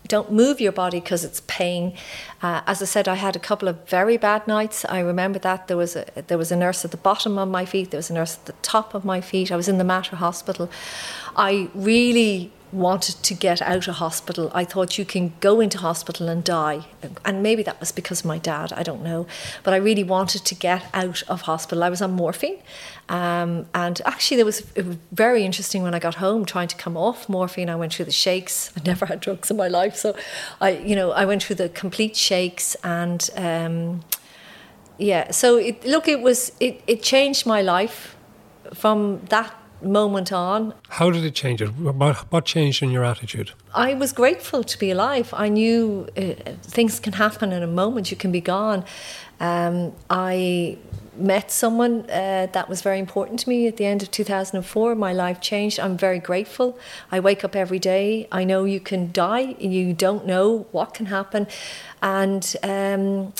Don't move your body because it's pain. Uh, as I said, I had a couple of very bad nights. I remember that there was a there was a nurse at the bottom of my feet. There was a nurse at the top of my feet. I was in the Mater Hospital. I really wanted to get out of hospital. I thought you can go into hospital and die. And maybe that was because of my dad, I don't know. But I really wanted to get out of hospital. I was on morphine. Um, and actually, there was, it was very interesting when I got home trying to come off morphine. I went through the shakes. I never had drugs in my life. So I, you know, I went through the complete shakes and, um, yeah. So it, look, it was, it, it changed my life from that moment on. How did it change it? What, what changed in your attitude? I was grateful to be alive. I knew uh, things can happen in a moment, you can be gone. Um, I met someone uh, that was very important to me at the end of 2004. My life changed. I'm very grateful. I wake up every day. I know you can die, you don't know what can happen. And, um,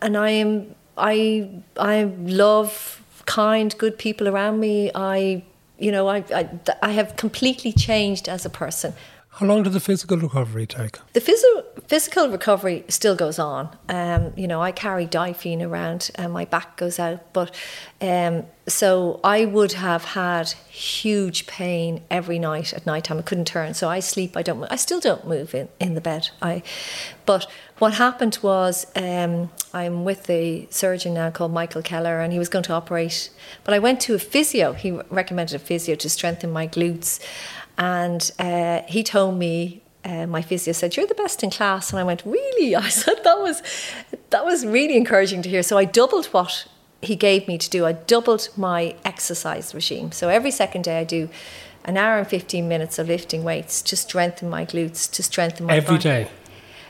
and I am, I, I love kind, good people around me. I, you know, I, I, I have completely changed as a person. How long did the physical recovery take? The physio- physical recovery still goes on. Um, you know, I carry Difene around and my back goes out. But um, so I would have had huge pain every night at night time. I couldn't turn. So I sleep, I don't I still don't move in, in the bed. I but what happened was um, I'm with a surgeon now called Michael Keller and he was going to operate. But I went to a physio. He recommended a physio to strengthen my glutes. And uh, he told me, uh, my physio said, "You're the best in class," and I went, "Really?" I said, "That was, that was really encouraging to hear." So I doubled what he gave me to do. I doubled my exercise regime. So every second day I do an hour and fifteen minutes of lifting weights to strengthen my glutes, to strengthen my Every day.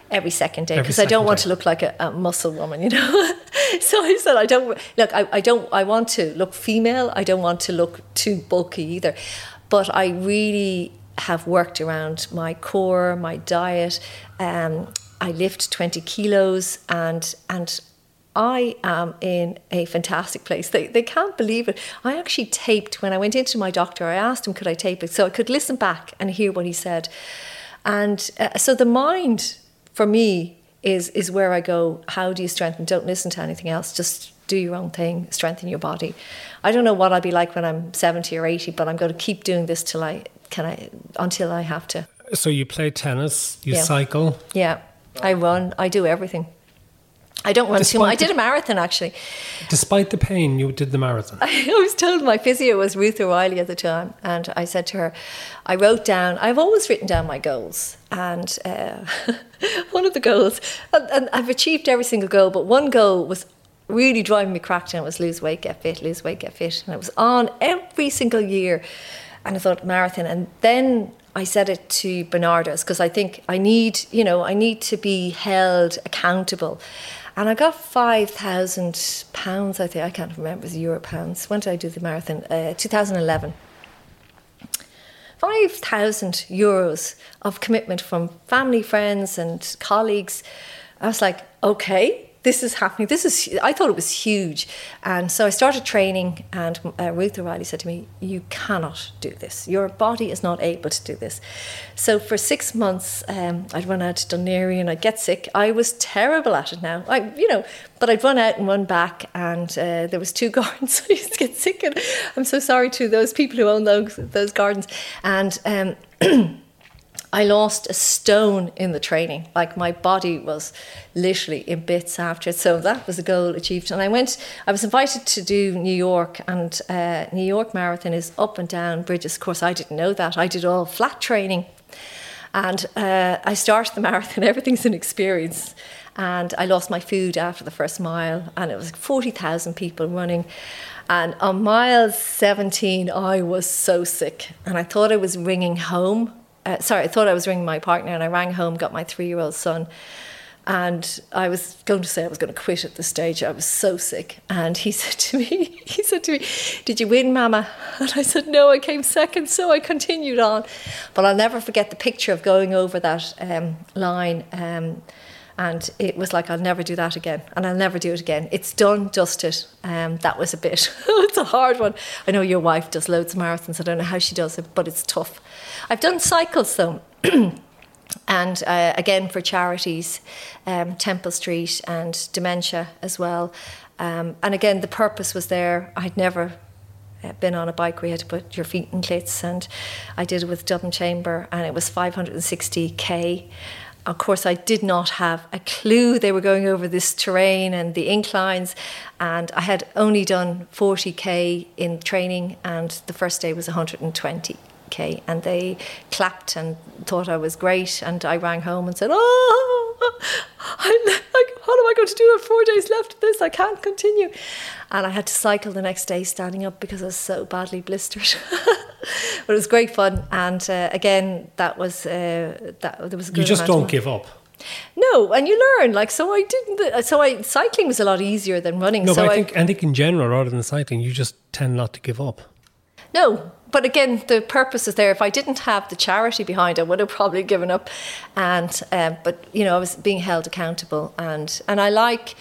Every second day, because I don't want day. to look like a, a muscle woman, you know. so I said, I don't look. I, I don't. I want to look female. I don't want to look too bulky either. But I really have worked around my core, my diet. Um, I lift twenty kilos, and and I am in a fantastic place. They, they can't believe it. I actually taped when I went into my doctor. I asked him, could I tape it? So I could listen back and hear what he said. And uh, so the mind for me is is where I go. How do you strengthen? Don't listen to anything else. Just do your own thing. Strengthen your body. I don't know what I'll be like when I'm seventy or eighty, but I'm going to keep doing this till I can I until I have to. So you play tennis, you Yeah. cycle. Yeah, I run. I do everything. I don't run too much. I did a marathon actually. Despite the pain, you did the marathon. I was told my physio was Ruth O'Reilly at the time, and I said to her, I wrote down. I've always written down my goals, and uh, one of the goals, and, and I've achieved every single goal, but one goal was really driving me cracked, and it was lose weight, get fit, lose weight, get fit, and it was on every single year, and I thought marathon, and then. I said it to Barnardos because I think I need, you know, I need to be held accountable. And I got five thousand pounds. I think I can't remember it was euro pounds. When did I do the marathon? Uh, 2011. Five thousand euros of commitment from family, friends, and colleagues. I was like, okay, this is happening. This is. I thought it was huge, and so I started training. And uh, Ruth O'Reilly said to me, "You cannot do this. Your body is not able to do this." So for six months, um, I'd run out to Dún and I'd get sick. I was terrible at it now. I, you know, but I'd run out and run back, and uh, there was two gardens. I used to get sick, and I'm so sorry to those people who own those those gardens. And um, I lost a stone in the training. Like my body was literally in bits after it. So that was a goal achieved. And I went, I was invited to do New York, and uh, New York Marathon is up and down bridges. Of course, I didn't know that. I did all flat training. And uh, I started the marathon, everything's an experience. And I lost my food after the first mile, and it was 40,000 people running. And on mile 17, I was so sick, and I thought I was ringing home. Uh, sorry, I thought I was ringing my partner, and I rang home, got my three year old son. And I was going to say I was going to quit at this stage. I was so sick. And he said to me, he said to me, Did you win, Mama? And I said, No, I came second. So I continued on. But I'll never forget the picture of going over that um, line. Um, and it was like, I'll never do that again. And I'll never do it again. It's done, dusted. Um, that was a bit, it's a hard one. I know your wife does loads of marathons. I don't know how she does it, but it's tough. I've done cycles though. and uh, again for charities, um, Temple Street and dementia as well. Um, and again, the purpose was there. I'd never uh, been on a bike where you had to put your feet in clits, and I did it with Dublin Chamber, and it was 560k. Of course, I did not have a clue they were going over this terrain and the inclines, and I had only done 40k in training, and the first day was 120 k and they clapped and thought I was great and I rang home and said oh I'm like what am I going to do I have four days left of this I can't continue. And I had to cycle the next day standing up because I was so badly blistered but it was great fun and uh, again that was uh, that there was You just don't give up. no and you learn like so I didn't so I cycling was a lot easier than running No, so but I think I think in general, rather than cycling, you just tend not to give up. No, but again, the purpose is there. If I didn't have the charity behind, I would have probably given up. And um, but you know, I was being held accountable, and and I like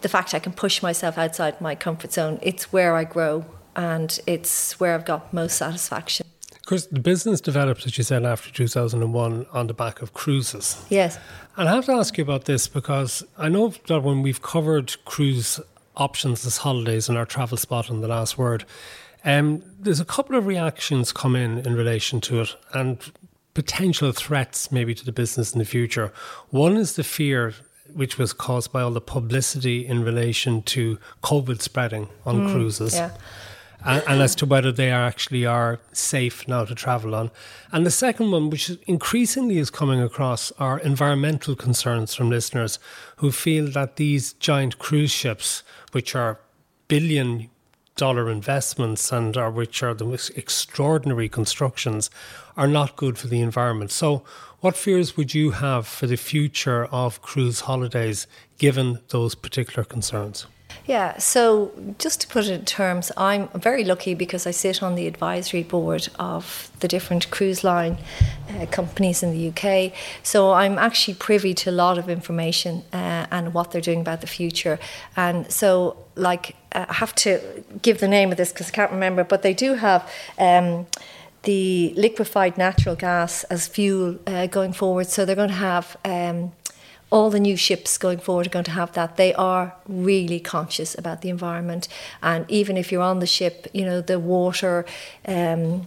the fact I can push myself outside my comfort zone. It's where I grow, and it's where I've got most satisfaction. Of course, the business developed, as you said, after 2001 on the back of cruises. Yes. And I have to ask you about this because I know that when we've covered cruise options as holidays in our travel spot on the last word, um, there's a couple of reactions come in in relation to it and potential threats maybe to the business in the future. One is the fear which was caused by all the publicity in relation to COVID spreading on cruises Yeah. And, and as to whether they are actually are safe now to travel on. And the second one, which increasingly is coming across, are environmental concerns from listeners who feel that these giant cruise ships, which are billion dollar investments and are which are the most extraordinary constructions, are not good for the environment. So, what fears would you have for the future of cruise holidays given those particular concerns? Yeah, so just to put it in terms, I'm very lucky because I sit on the advisory board of the different cruise line uh, companies in the UK. So I'm actually privy to a lot of information uh, and what they're doing about the future. And so, like, uh, I have to give the name of this because I can't remember, but they do have. Um, the liquefied natural gas as fuel uh, going forward. So they're going to have um, all the new ships going forward are going to have that. They are really conscious about the environment, and even if you're on the ship, you know the water. Um,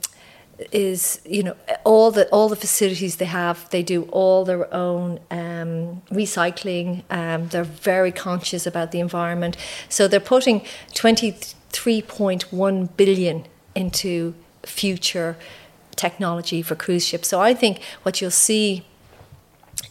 is you know all the all the facilities they have they do all their own um, recycling um, they're very conscious about the environment so they're putting 23.1 billion into future technology for cruise ships so i think what you'll see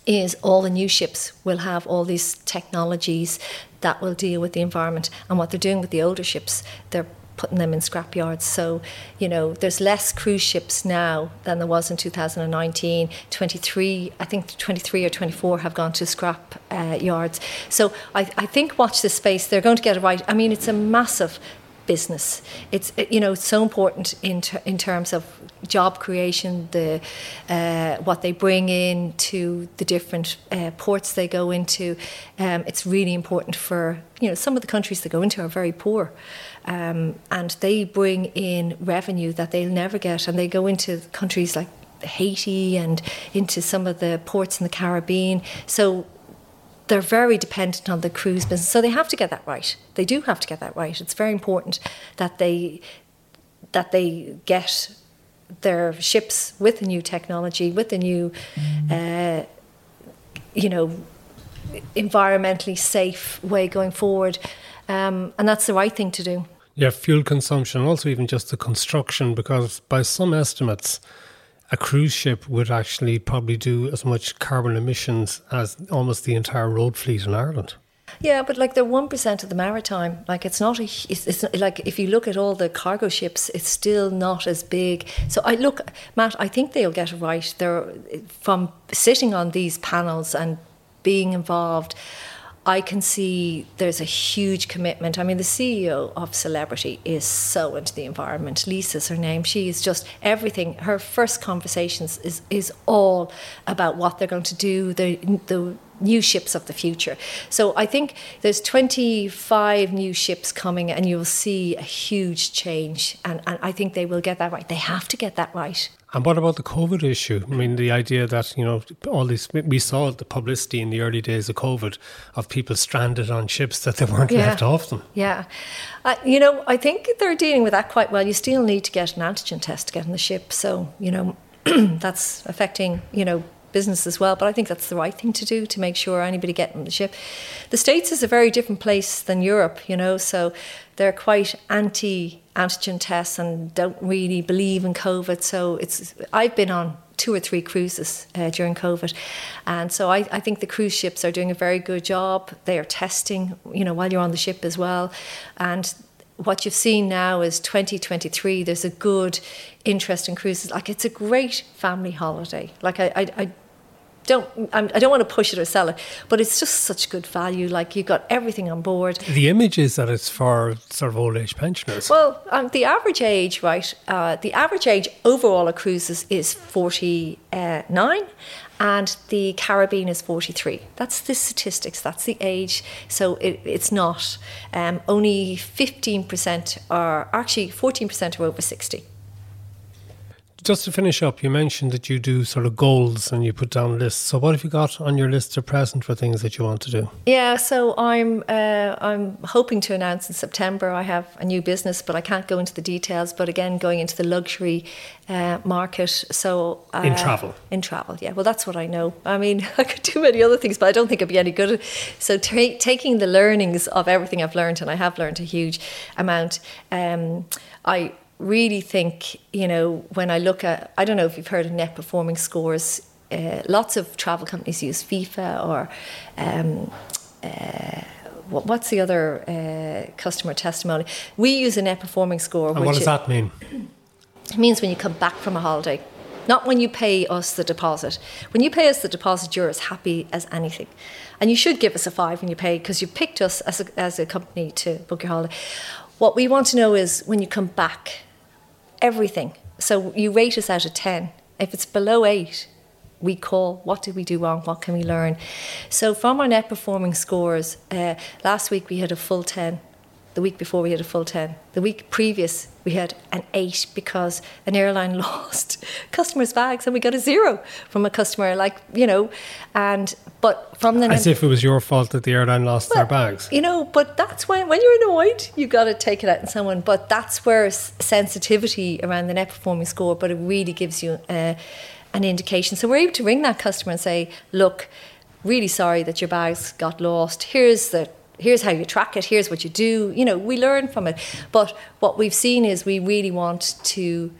is all the new ships will have all these technologies that will deal with the environment and what they're doing with the older ships they're putting them in scrapyards. So, you know, there's less cruise ships now than there was in 2019. 23, I think 23 or 24 have gone to scrap uh, yards. So I, I think watch this space. They're going to get it right. I mean, it's a massive business. It's you know so important in ter- in terms of job creation, the uh, what they bring in to the different uh, ports they go into. Um, it's really important for you know some of the countries they go into are very poor, um, and they bring in revenue that they'll never get, and they go into countries like Haiti and into some of the ports in the Caribbean. So they're very dependent on the cruise business. So they have to get that right. They do have to get that right. It's very important that they that they get their ships with the new technology, with the new, uh, you know, environmentally safe way going forward, um, and that's the right thing to do. Yeah, fuel consumption, also even just the construction, because by some estimates a cruise ship would actually probably do as much carbon emissions as almost the entire road fleet in Ireland. Yeah, but like they're one percent of the maritime. Like it's not a. It's, it's like if you look at all the cargo ships, it's still not as big. So I look, Matt. I think they'll get it right. They're from sitting on these panels and being involved. I can see there's a huge commitment. I mean, the CEO of Celebrity is so into the environment. Lisa's her name. She is just everything. Her first conversations is is all about what they're going to do. The the new ships of the future. So I think there's 25 new ships coming and you'll see a huge change. And, and I think they will get that right. They have to get that right. And what about the COVID issue? I mean, the idea that, you know, all these, we saw the publicity in the early days of COVID of people stranded on ships that they weren't yeah. left off them. Yeah. Uh, you know, I think they're dealing with that quite well. You still need to get an antigen test to get on the ship. So, you know, that's affecting, you know, business as well. But I think that's the right thing to do to make sure anybody getting on the ship. The States is a very different place than Europe, you know, so they're quite anti antigen tests and don't really believe in COVID. So it's I've been on two or three cruises uh, during COVID, and so I, I think the cruise ships are doing a very good job. They are testing, you know, while you're on the ship as well, and what you've seen now is 2023 there's a good interest in cruises. Like it's a great family holiday. Like i, I, I don't I'm, I do not want to push it or sell it, but it's just such good value. Like you've got everything on board. The image is that it's for sort of old age pensioners. Well, um, the average age, right? Uh, the average age overall of cruises is forty nine, and the Caribbean is 43. That's the statistics, that's the age. So it, it's not. Um, only 15% are, actually 14% are over 60 just to finish up, you mentioned that you do sort of goals and you put down lists. So, what have you got on your list at present for things that you want to do? Yeah, so I'm uh, I'm hoping to announce in September. I have a new business, but I can't go into the details. But again, going into the luxury uh, market. So uh, in travel, in travel, yeah. Well, that's what I know. I mean, I could do many other things, but I don't think I'd be any good. So t- taking the learnings of everything I've learned, and I have learned a huge amount. Um, I really think, you know, when I look at, I don't know if you've heard of net performing scores, uh, lots of travel companies use Feefo or um, uh, what's the other uh, customer testimony? We use a net performing score. And what does that mean? It means when you come back from a holiday, not when you pay us the deposit. When you pay us the deposit, you're as happy as anything. And you should give us a five when you pay because you picked us as a, as a company to book your holiday. What we want to know is when you come back, everything. So you rate us out of 10. If it's below 8, we call what did we do wrong what can we learn so from our net performing scores uh, last week we had a full 10 The week before we had a full 10. The week previous we had an 8 because an airline lost customers' bags and we got a 0 from a customer like, you know, and but from the as if it was your fault that the airline lost well, their bags. You know, but that's when when you're annoyed, you've got to take it out on someone, but that's where sensitivity around the net performing score but it really gives you uh, an indication. So we're able to ring that customer and say, "Look, really sorry that your bags got lost. Here's the here's how you track it, here's what you do. You know, we learn from it. But what we've seen is we really want to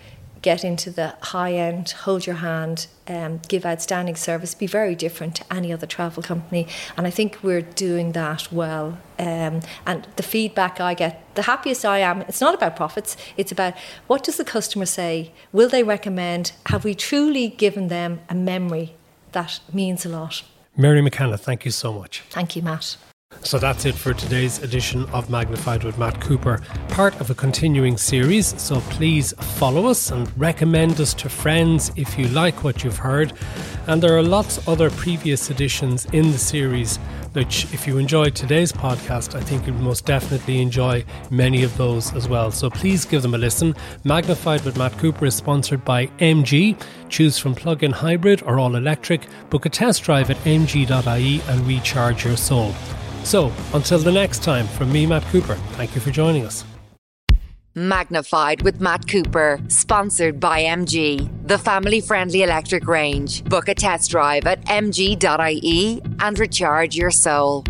get into the high end, hold your hand, um, give outstanding service, be very different to any other travel company. And I think we're doing that well. Um, and the feedback I get, the happiest I am, it's not about profits, it's about what does the customer say? Will they recommend? Have we truly given them a memory that means a lot? Mary McKenna, thank you so much. Thank you, Matt. So that's it for today's edition of Magnified with Matt Cooper, part of a continuing series. So please follow us and recommend us to friends if you like what you've heard. And there are lots other previous editions in the series, which, if you enjoyed today's podcast, I think you'll most definitely enjoy many of those as well. So please give them a listen. Magnified with Matt Cooper is sponsored by MG. Choose from plug in hybrid or all electric. Book a test drive at mg.ie and recharge your soul. So, until the next time, from me, Matt Cooper, thank you for joining us. Magnified with Matt Cooper, sponsored by MG, the family friendly electric range. Book a test drive at mg.ie and recharge your soul.